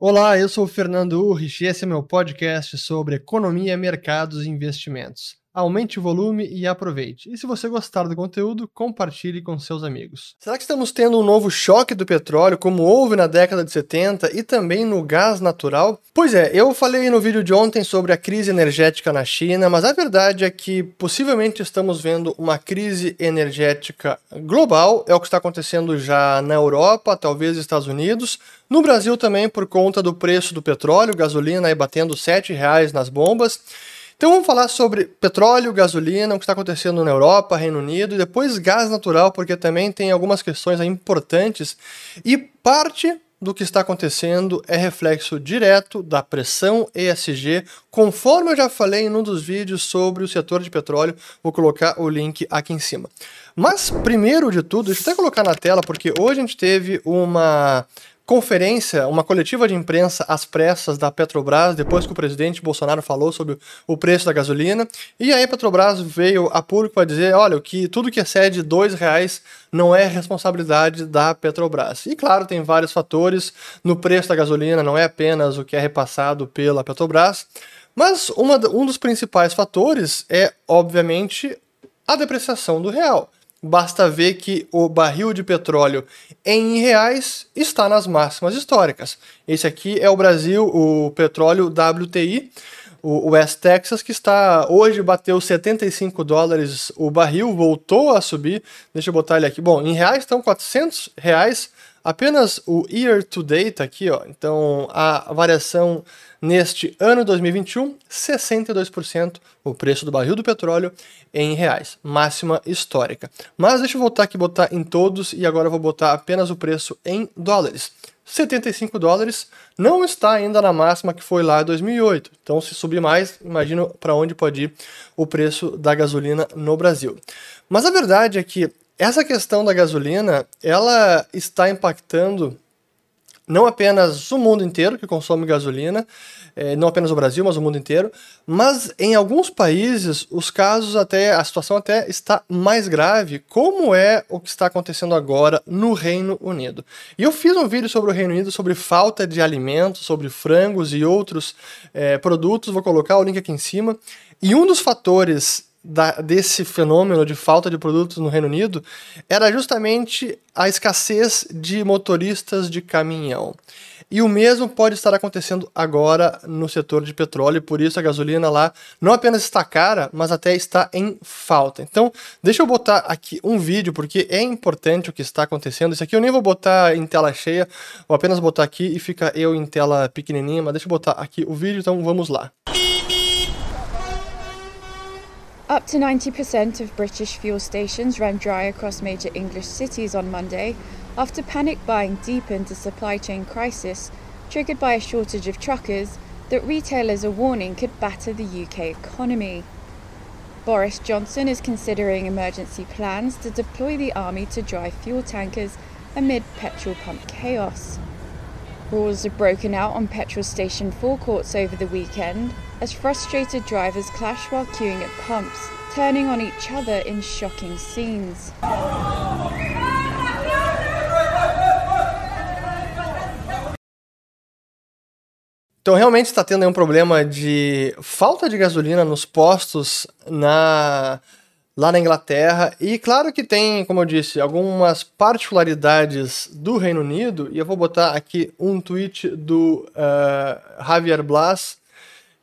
Olá, eu sou o Fernando Urrich e esse é meu podcast sobre economia, mercados e investimentos. Aumente o volume e aproveite. E se você gostar do conteúdo, compartilhe com seus amigos. Será que estamos tendo um novo choque do petróleo, como houve na década de 70 e também no gás natural? Pois é, eu falei no vídeo de ontem sobre a crise energética na China, mas a verdade é que possivelmente estamos vendo uma crise energética global, é o que está acontecendo já na Europa, talvez nos Estados Unidos. No Brasil também, por conta do preço do petróleo, gasolina aí batendo R$ 7,00 nas bombas. Então vamos falar sobre petróleo, gasolina, o que está acontecendo na Europa, Reino Unido, e depois gás natural, porque também tem algumas questões importantes. E parte do que está acontecendo é reflexo direto da pressão ESG, conforme eu já falei em um dos vídeos sobre o setor de petróleo, vou colocar o link aqui em cima. Mas primeiro de tudo, deixa eu até colocar na tela, porque hoje a gente teve uma conferência, uma coletiva de imprensa às pressas da Petrobras, depois que o presidente Bolsonaro falou sobre o preço da gasolina. E aí a Petrobras veio a público para dizer, olha, que tudo que excede dois reais não é responsabilidade da Petrobras. E claro, tem vários fatores no preço da gasolina, não é apenas o que é repassado pela Petrobras, mas uma, um dos principais fatores é, obviamente, a depreciação do real. Basta ver que o barril de petróleo em reais está nas máximas históricas. Esse aqui é o Brasil, o petróleo WTI, o West Texas, que está hoje bateu 75 dólares o barril, voltou a subir. Deixa eu botar ele aqui. Bom, em reais estão 400 reais apenas o year to date aqui, ó. Então a variação neste ano 2021, 62% o preço do barril do petróleo em reais, máxima histórica. Mas deixa eu voltar aqui botar em todos e agora eu vou botar apenas o preço em dólares. 75 dólares não está ainda na máxima que foi lá em 2008. Então, se subir mais, imagino para onde pode ir o preço da gasolina no Brasil. Mas a verdade é que essa questão da gasolina, ela está impactando não apenas o mundo inteiro que consome gasolina, é, não apenas o Brasil, mas o mundo inteiro, mas em alguns países os casos até, a situação até está mais grave, como é o que está acontecendo agora no Reino Unido. E eu fiz um vídeo sobre o Reino Unido, sobre falta de alimentos, sobre frangos e outros é, produtos, vou colocar o link aqui em cima, e um dos fatores da, desse fenômeno de falta de produtos no Reino Unido era justamente a escassez de motoristas de caminhão. E o mesmo pode estar acontecendo agora no setor de petróleo, por isso a gasolina lá não apenas está cara, mas até está em falta. Então, deixa eu botar aqui um vídeo, porque é importante o que está acontecendo. Isso aqui eu nem vou botar em tela cheia, vou apenas botar aqui e fica eu em tela pequenininha, mas deixa eu botar aqui o vídeo, então vamos lá. Up to 90% of British fuel stations ran dry across major English cities on Monday after panic buying deepened a supply chain crisis triggered by a shortage of truckers that retailers are warning could batter the UK economy. Boris Johnson is considering emergency plans to deploy the army to dry fuel tankers amid petrol pump chaos. Rules have broken out on petrol station forecourts over the weekend as frustrated drivers clash while queuing at pumps, turning on each other in shocking scenes. Então realmente está tendo um problema de falta de gasolina nos postos na lá na Inglaterra. E claro que tem, como eu disse, algumas particularidades do Reino Unido. E eu vou botar aqui um tweet do uh, Javier Blas,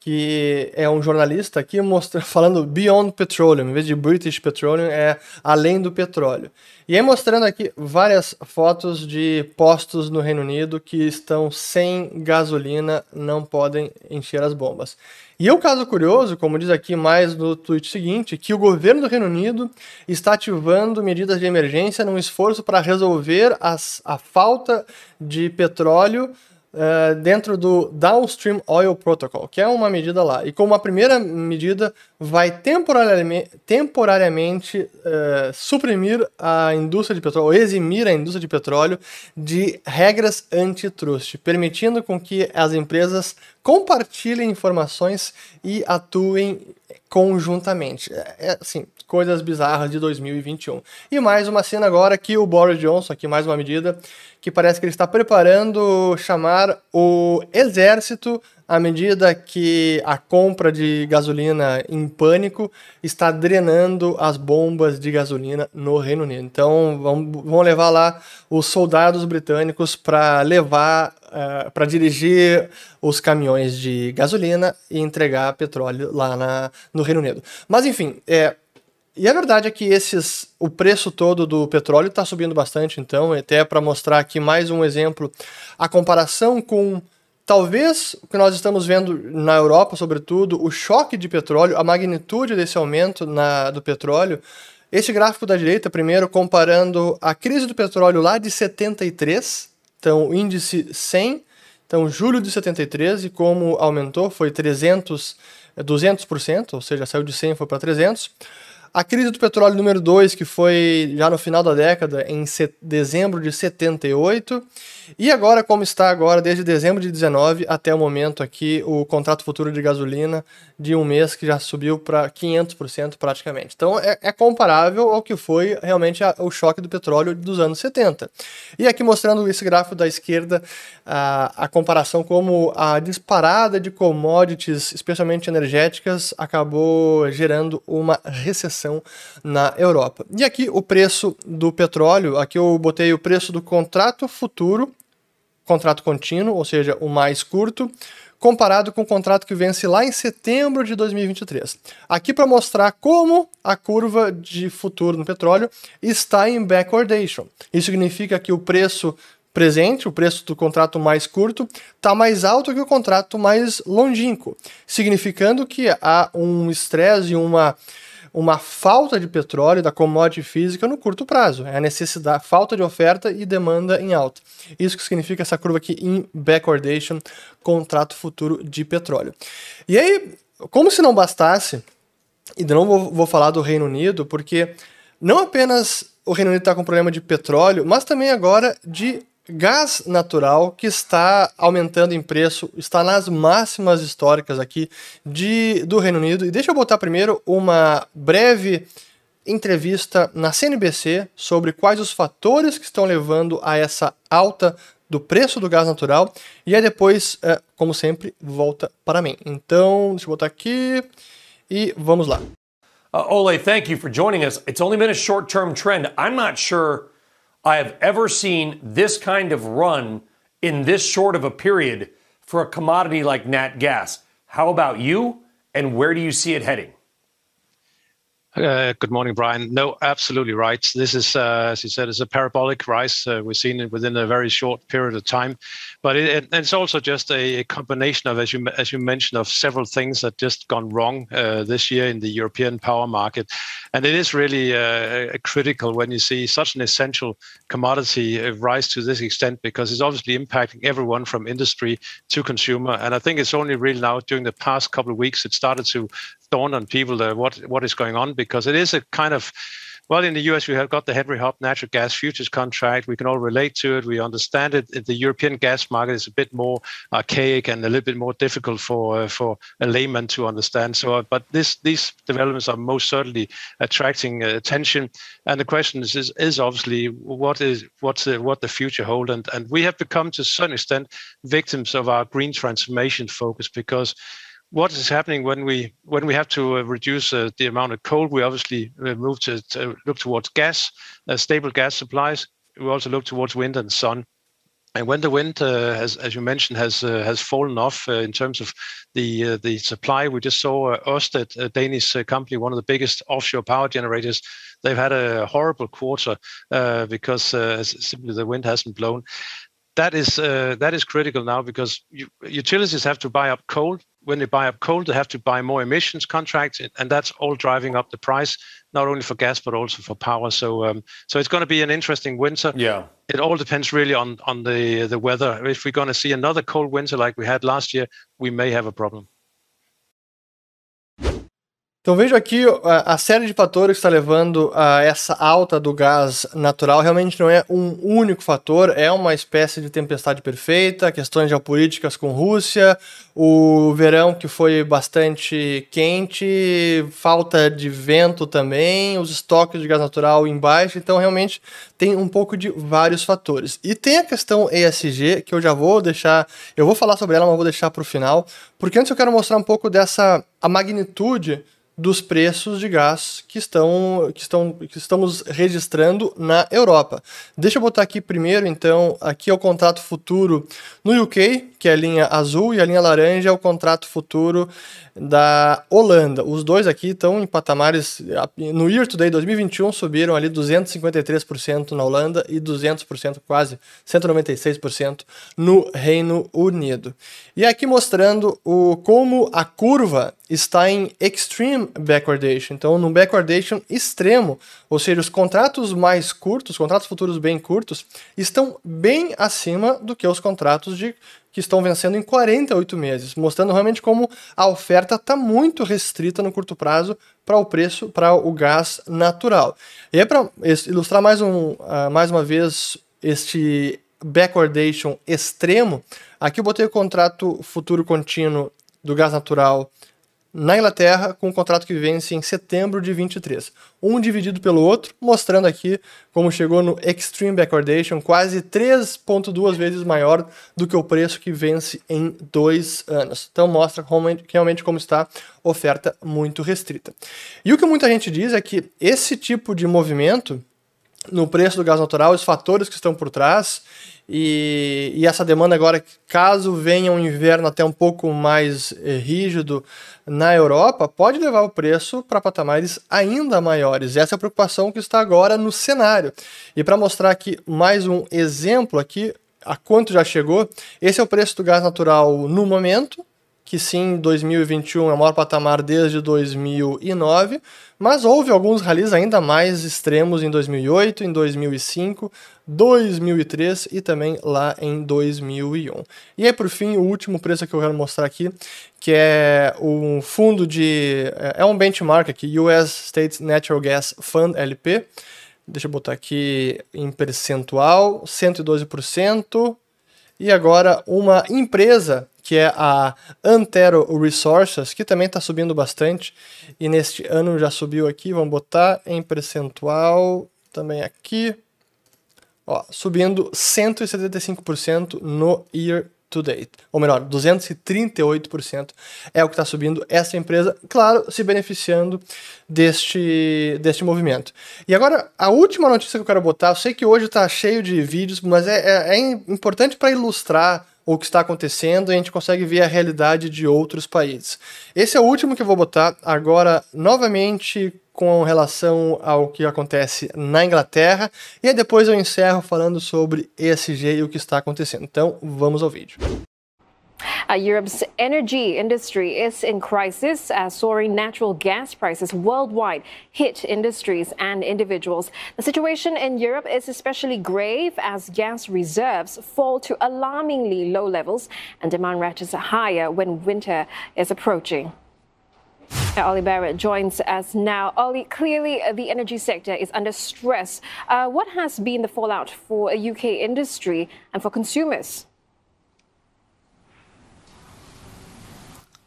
que é um jornalista aqui mostra, falando Beyond Petroleum, em vez de British Petroleum, é além do petróleo. E aí mostrando aqui várias fotos de postos no Reino Unido que estão sem gasolina, não podem encher as bombas. E é o caso curioso, como diz aqui mais no tweet seguinte, que o governo do Reino Unido está ativando medidas de emergência num esforço para resolver as, a falta de petróleo Uh, dentro do Downstream Oil Protocol, que é uma medida lá. E como a primeira medida vai temporariamente, temporariamente uh, suprimir a indústria de petróleo, ou eximir a indústria de petróleo de regras antitrust, permitindo com que as empresas compartilhem informações e atuem conjuntamente. É, é, assim, coisas bizarras de 2021. E mais uma cena agora que o Boris Johnson, aqui mais uma medida, que parece que ele está preparando chamar o exército à medida que a compra de gasolina em pânico está drenando as bombas de gasolina no Reino Unido. Então vão, levar lá os soldados britânicos para levar, uh, eh, para dirigir os caminhões de gasolina e entregar petróleo lá na, no Reino Unido. Mas enfim, é, e a verdade é que esses, o preço todo do petróleo está subindo bastante, então, até para mostrar aqui mais um exemplo, a comparação com Talvez o que nós estamos vendo na Europa, sobretudo, o choque de petróleo, a magnitude desse aumento na, do petróleo. Esse gráfico da direita, primeiro, comparando a crise do petróleo lá de 73, então o índice 100, então julho de 73, e como aumentou, foi 300, 200%, ou seja, saiu de 100 foi para 300. A crise do petróleo número 2, que foi já no final da década, em dezembro de 78. E agora, como está agora, desde dezembro de 19 até o momento aqui, o contrato futuro de gasolina de um mês que já subiu para 500% praticamente. Então é, é, comparável ao que foi realmente a, o choque do petróleo dos anos 70. E aqui mostrando esse gráfico da esquerda, a, a comparação como a disparada de commodities, especialmente energéticas, acabou gerando uma recessão na Europa. E aqui o preço do petróleo, aqui eu botei o preço do contrato futuro contrato contínuo, ou seja, o mais curto, comparado com o contrato que vence lá em setembro de 2023. Aqui para mostrar como a curva de futuro no petróleo está em backwardation. Isso significa que o preço presente, o preço do contrato mais curto, está mais alto que o contrato mais longínquo, significando que há um estresse e uma uma falta de petróleo da commodity física no curto prazo. É a necessidade, falta de oferta e demanda em alta. Isso que significa essa curva aqui em backwardation, contrato futuro de petróleo. E aí, como se não bastasse, e não vou, vou falar do Reino Unido, porque não apenas o Reino Unido está com problema de petróleo, mas também agora de Gás natural que está aumentando em preço, está nas máximas históricas aqui de, do Reino Unido. E deixa eu botar primeiro uma breve entrevista na CNBC sobre quais os fatores que estão levando a essa alta do preço do gás natural. E aí depois, é, como sempre, volta para mim. Então, deixa eu botar aqui e vamos lá. Uh, Ole, thank you for joining us. It's only been a short-term trend. I'm not sure I have ever seen this kind of run in this short of a period for a commodity like nat gas. How about you? And where do you see it heading? Uh, good morning, Brian. No, absolutely right. This is, uh, as you said, it's a parabolic rise. Uh, we've seen it within a very short period of time, but it, it's also just a, combination of, as you as you mentioned, of several things that just gone wrong uh, this year in the European power market, and it is really uh, critical when you see such an essential commodity rise to this extent because it's obviously impacting everyone from industry to consumer. And I think it's only really now during the past couple of weeks it started to dawn on people that what what is going on because it is a kind of well, in the US, we have got the Henry Hub natural gas futures contract. We can all relate to it. We understand it. The European gas market is a bit more archaic and a little bit more difficult for uh, for a layman to understand. So, uh, but this these developments are most certainly attracting uh, attention. And the question is, is, is obviously what is what's the, what the future hold. And and we have become to a certain extent victims of our green transformation focus because what is happening when we when we have to uh, reduce uh, the amount of coal? We obviously uh, move to, to, look towards gas, uh, stable gas supplies. We also look towards wind and sun. And when the wind, uh, has, as you mentioned, has uh, has fallen off in terms of the the supply, we just saw Ørsted, a Danish company, one of the biggest offshore power generators. They've had a horrible quarter because simply the wind hasn't blown that is uh, that is critical now because you, utilities have to buy up coal when they buy up coal, they have to buy more emissions contracts, and that's all driving up the price, not only for gas but also for power. So, um, so it's going to be an interesting winter. Yeah, it all depends really on on the the weather. If we're going to see another cold winter like we had last year, we may have a problem. Então vejo aqui a, a, série de fatores que está levando a essa alta do gás natural realmente não é um único fator, é uma espécie de tempestade perfeita, questões geopolíticas com Rússia, o verão que foi bastante quente, falta de vento também, os estoques de gás natural em baixo, então realmente tem um pouco de vários fatores. E tem a questão ESG, que eu já vou deixar, eu vou falar sobre ela, mas vou deixar para o final, porque antes eu quero mostrar um pouco dessa a magnitude dos preços de gás que, estão, que, estão, que estamos registrando na Europa. Deixa eu botar aqui primeiro, então, aqui é o contrato futuro no UK, que é a linha azul, e a linha laranja é o contrato futuro da Holanda. Os dois aqui estão em patamares. No year to day 2021 subiram ali 253% na Holanda e 200%, quase 196% no Reino Unido. E aqui mostrando o, como a curva está em extreme backwardation, então no backwardation extremo, ou seja, os contratos mais curtos, contratos futuros bem curtos, estão bem acima do que os contratos de que estão vencendo em 48 meses, mostrando realmente como a oferta está muito restrita no curto prazo para o preço, para o gás natural. E para ilustrar mais, um, uh, mais uma vez este backwardation extremo, aqui eu botei o contrato futuro contínuo do gás natural na Inglaterra com um contrato que vence em setembro de 23. Um dividido pelo outro, mostrando aqui como chegou no Extreme Backwardation, quase 3,2 vezes maior do que o preço que vence em dois anos. Então mostra realmente como está oferta muito restrita. E o que muita gente diz é que esse tipo de movimento no preço do gás natural, os fatores que estão por trás, e, e, essa demanda agora, caso venha um inverno até um pouco mais eh, rígido na Europa, pode levar o preço para patamares ainda maiores. Essa é a preocupação que está agora no cenário. E para mostrar aqui mais um exemplo aqui, a quanto já chegou, esse é o preço do gás natural no momento, que sim, 2021 é o maior patamar desde 2009, mas houve alguns rallies ainda mais extremos em 2008, em 2005, 2003 e também lá em 2001. E aí, por fim, o último preço que eu quero mostrar aqui, que é um fundo de... é um benchmark aqui, US States Natural Gas Fund, LP, deixa eu botar aqui em percentual, 112%, e agora uma empresa que é a Antero Resources, que também está subindo bastante, e neste ano já subiu aqui, vamos botar em percentual também aqui, ó, subindo 175% no year to date, ou melhor, 238% é o que está subindo essa empresa, claro, se beneficiando deste, deste movimento. E agora, a última notícia que eu quero botar, eu sei que hoje está cheio de vídeos, mas é, é, é importante para ilustrar o que está acontecendo e a gente consegue ver a realidade de outros países. Esse é o último que eu vou botar agora, novamente com relação ao que acontece na Inglaterra, e depois eu encerro falando sobre ESG e o que está acontecendo. Então, vamos ao vídeo. Uh, Europe's energy industry is in crisis as soaring natural gas prices worldwide hit industries and individuals. The situation in Europe is especially grave as gas reserves fall to alarmingly low levels and demand ratchets higher when winter is approaching. Ollie Barrett joins us now. Ollie, clearly uh, the energy sector is under stress. Uh, what has been the fallout for a UK industry and for consumers?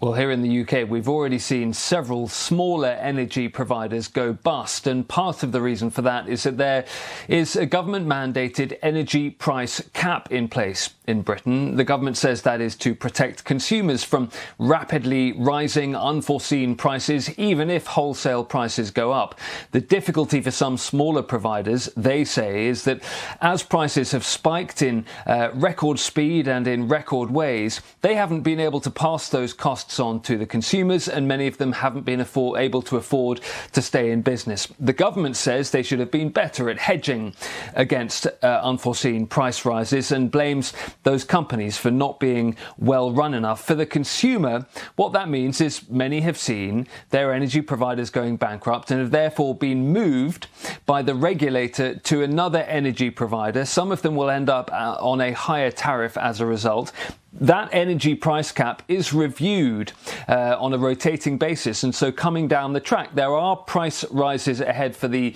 Well, here in the UK, we've already seen several smaller energy providers go bust. And part of the reason for that is that there is a government mandated energy price cap in place in Britain. The government says that is to protect consumers from rapidly rising unforeseen prices, even if wholesale prices go up. The difficulty for some smaller providers, they say, is that as prices have spiked in uh, record speed and in record ways, they haven't been able to pass those costs costs on to the consumers, and many of them haven't been afford, able to afford to stay in business. The government says they should have been better at hedging against uh, unforeseen price rises and blames those companies for not being well run enough. For the consumer, what that means is many have seen their energy providers going bankrupt and have therefore been moved by the regulator to another energy provider. Some of them will end up uh, on a higher tariff as a result. That energy price cap is reviewed uh, on a rotating basis. And so, coming down the track, there are price rises ahead for the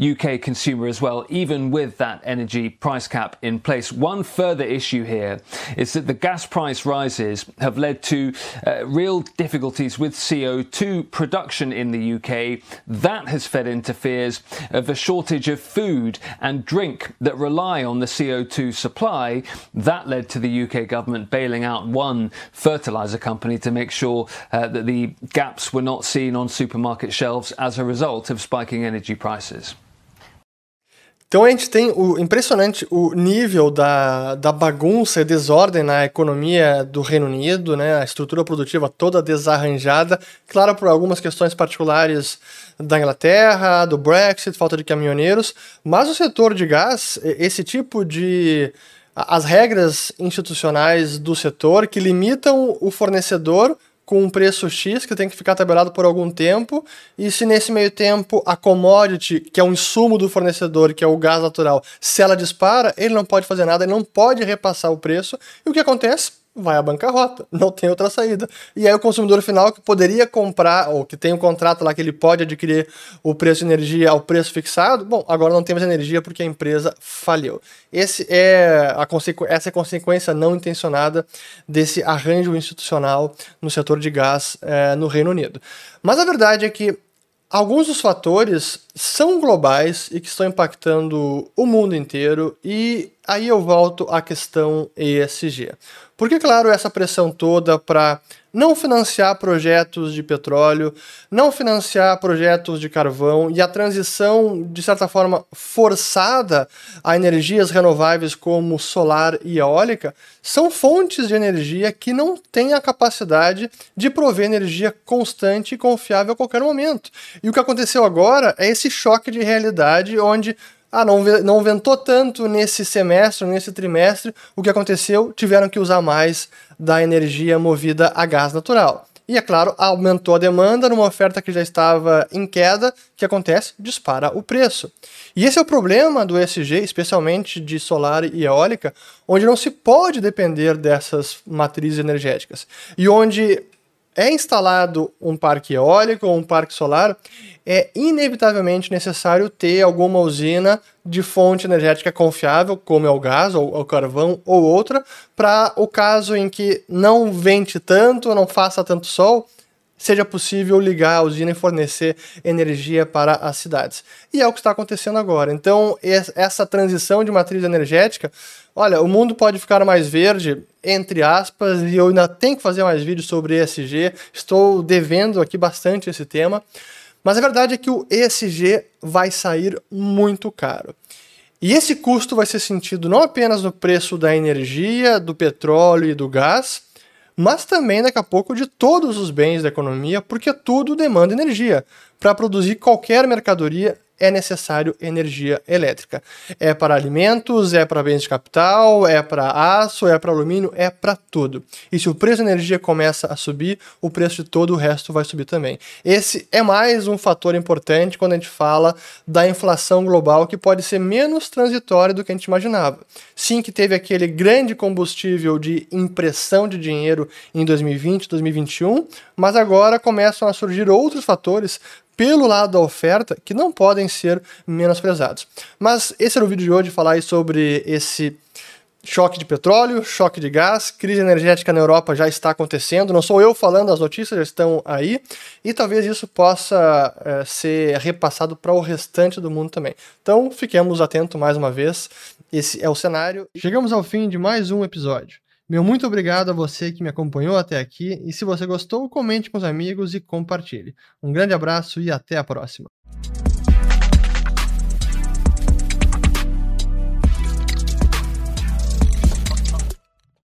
UK consumer as well, even with that energy price cap in place. One further issue here is that the gas price rises have led to uh, real difficulties with CO2 production in the UK. That has fed into fears of a shortage of food and drink that rely on the CO2 supply. That led to the UK government bailing out one fertilizer company to make sure uh, that the gaps were not seen on supermarket shelves as a result of spiking energy prices. Então a gente tem o impressionante o nível da, da bagunça e desordem na economia do Reino Unido, né? A estrutura produtiva toda desarranjada, claro por algumas questões particulares da Inglaterra, do Brexit, falta de caminhoneiros, mas o setor de gás, esse tipo de as regras institucionais do setor que limitam o fornecedor com um preço X que tem que ficar tabelado por algum tempo, e se nesse meio tempo a commodity, que é um insumo do fornecedor, que é o gás natural, se ela dispara, ele não pode fazer nada, ele não pode repassar o preço, e o que acontece? Vai à bancarrota, não tem outra saída. E aí o consumidor final que poderia comprar, ou que tem um contrato lá que ele pode adquirir o preço de energia ao preço fixado, bom, agora não tem mais energia porque a empresa falhou. Esse é a essa é a consequência não intencionada desse arranjo institucional no setor de gás é, no Reino Unido. Mas a verdade é que alguns dos fatores são globais e que estão impactando o mundo inteiro, e aí eu volto à questão ESG. Porque, claro, essa pressão toda para não financiar projetos de petróleo, não financiar projetos de carvão e a transição, de certa forma, forçada a energias renováveis como solar e eólica, são fontes de energia que não têm a capacidade de prover energia constante e confiável a qualquer momento. E o que aconteceu agora é esse choque de realidade onde ah, não, não ventou tanto nesse semestre, nesse trimestre, o que aconteceu? Tiveram que usar mais da energia movida a gás natural. E é claro, aumentou a demanda numa oferta que já estava em queda, o que acontece? Dispara o preço. E esse é o problema do ESG, especialmente de solar e eólica, onde não se pode depender dessas matrizes energéticas. E onde é instalado um parque eólico ou um parque solar, é inevitavelmente necessário ter alguma usina de fonte energética confiável, como é o gás, ou o carvão, ou outra, para o caso em que não vente tanto, não faça tanto sol, seja possível ligar a usina e fornecer energia para as cidades. E é o que está acontecendo agora. Então, essa transição de matriz energética, olha, o mundo pode ficar mais verde, entre aspas, e eu ainda tenho que fazer mais vídeos sobre ESG, estou devendo aqui bastante esse tema, mas a verdade é que o ESG vai sair muito caro. E esse custo vai ser sentido não apenas no preço da energia, do petróleo e do gás, mas também daqui a pouco de todos os bens da economia, porque tudo demanda energia. Para produzir qualquer mercadoria é necessário energia elétrica. É para alimentos, é para bens de capital, é para aço, é para alumínio, é para tudo. E se o preço da energia começa a subir, o preço de todo o resto vai subir também. Esse é mais um fator importante quando a gente fala da inflação global que pode ser menos transitória do que a gente imaginava. Sim, que teve aquele grande combustível de impressão de dinheiro em 2020, 2021, mas agora começam a surgir outros fatores pelo lado da oferta que não podem ser menosprezados. Mas esse era o vídeo de hoje, falar sobre esse choque de petróleo, choque de gás, crise energética na Europa já está acontecendo. Não sou eu falando, as notícias já estão aí e talvez isso possa é, ser repassado para o restante do mundo também. Então fiquemos atentos mais uma vez. Esse é o cenário. Chegamos ao fim de mais um episódio. Meu muito obrigado a você que me acompanhou até aqui e se você gostou, comente com os amigos e compartilhe. Um grande abraço e até a próxima.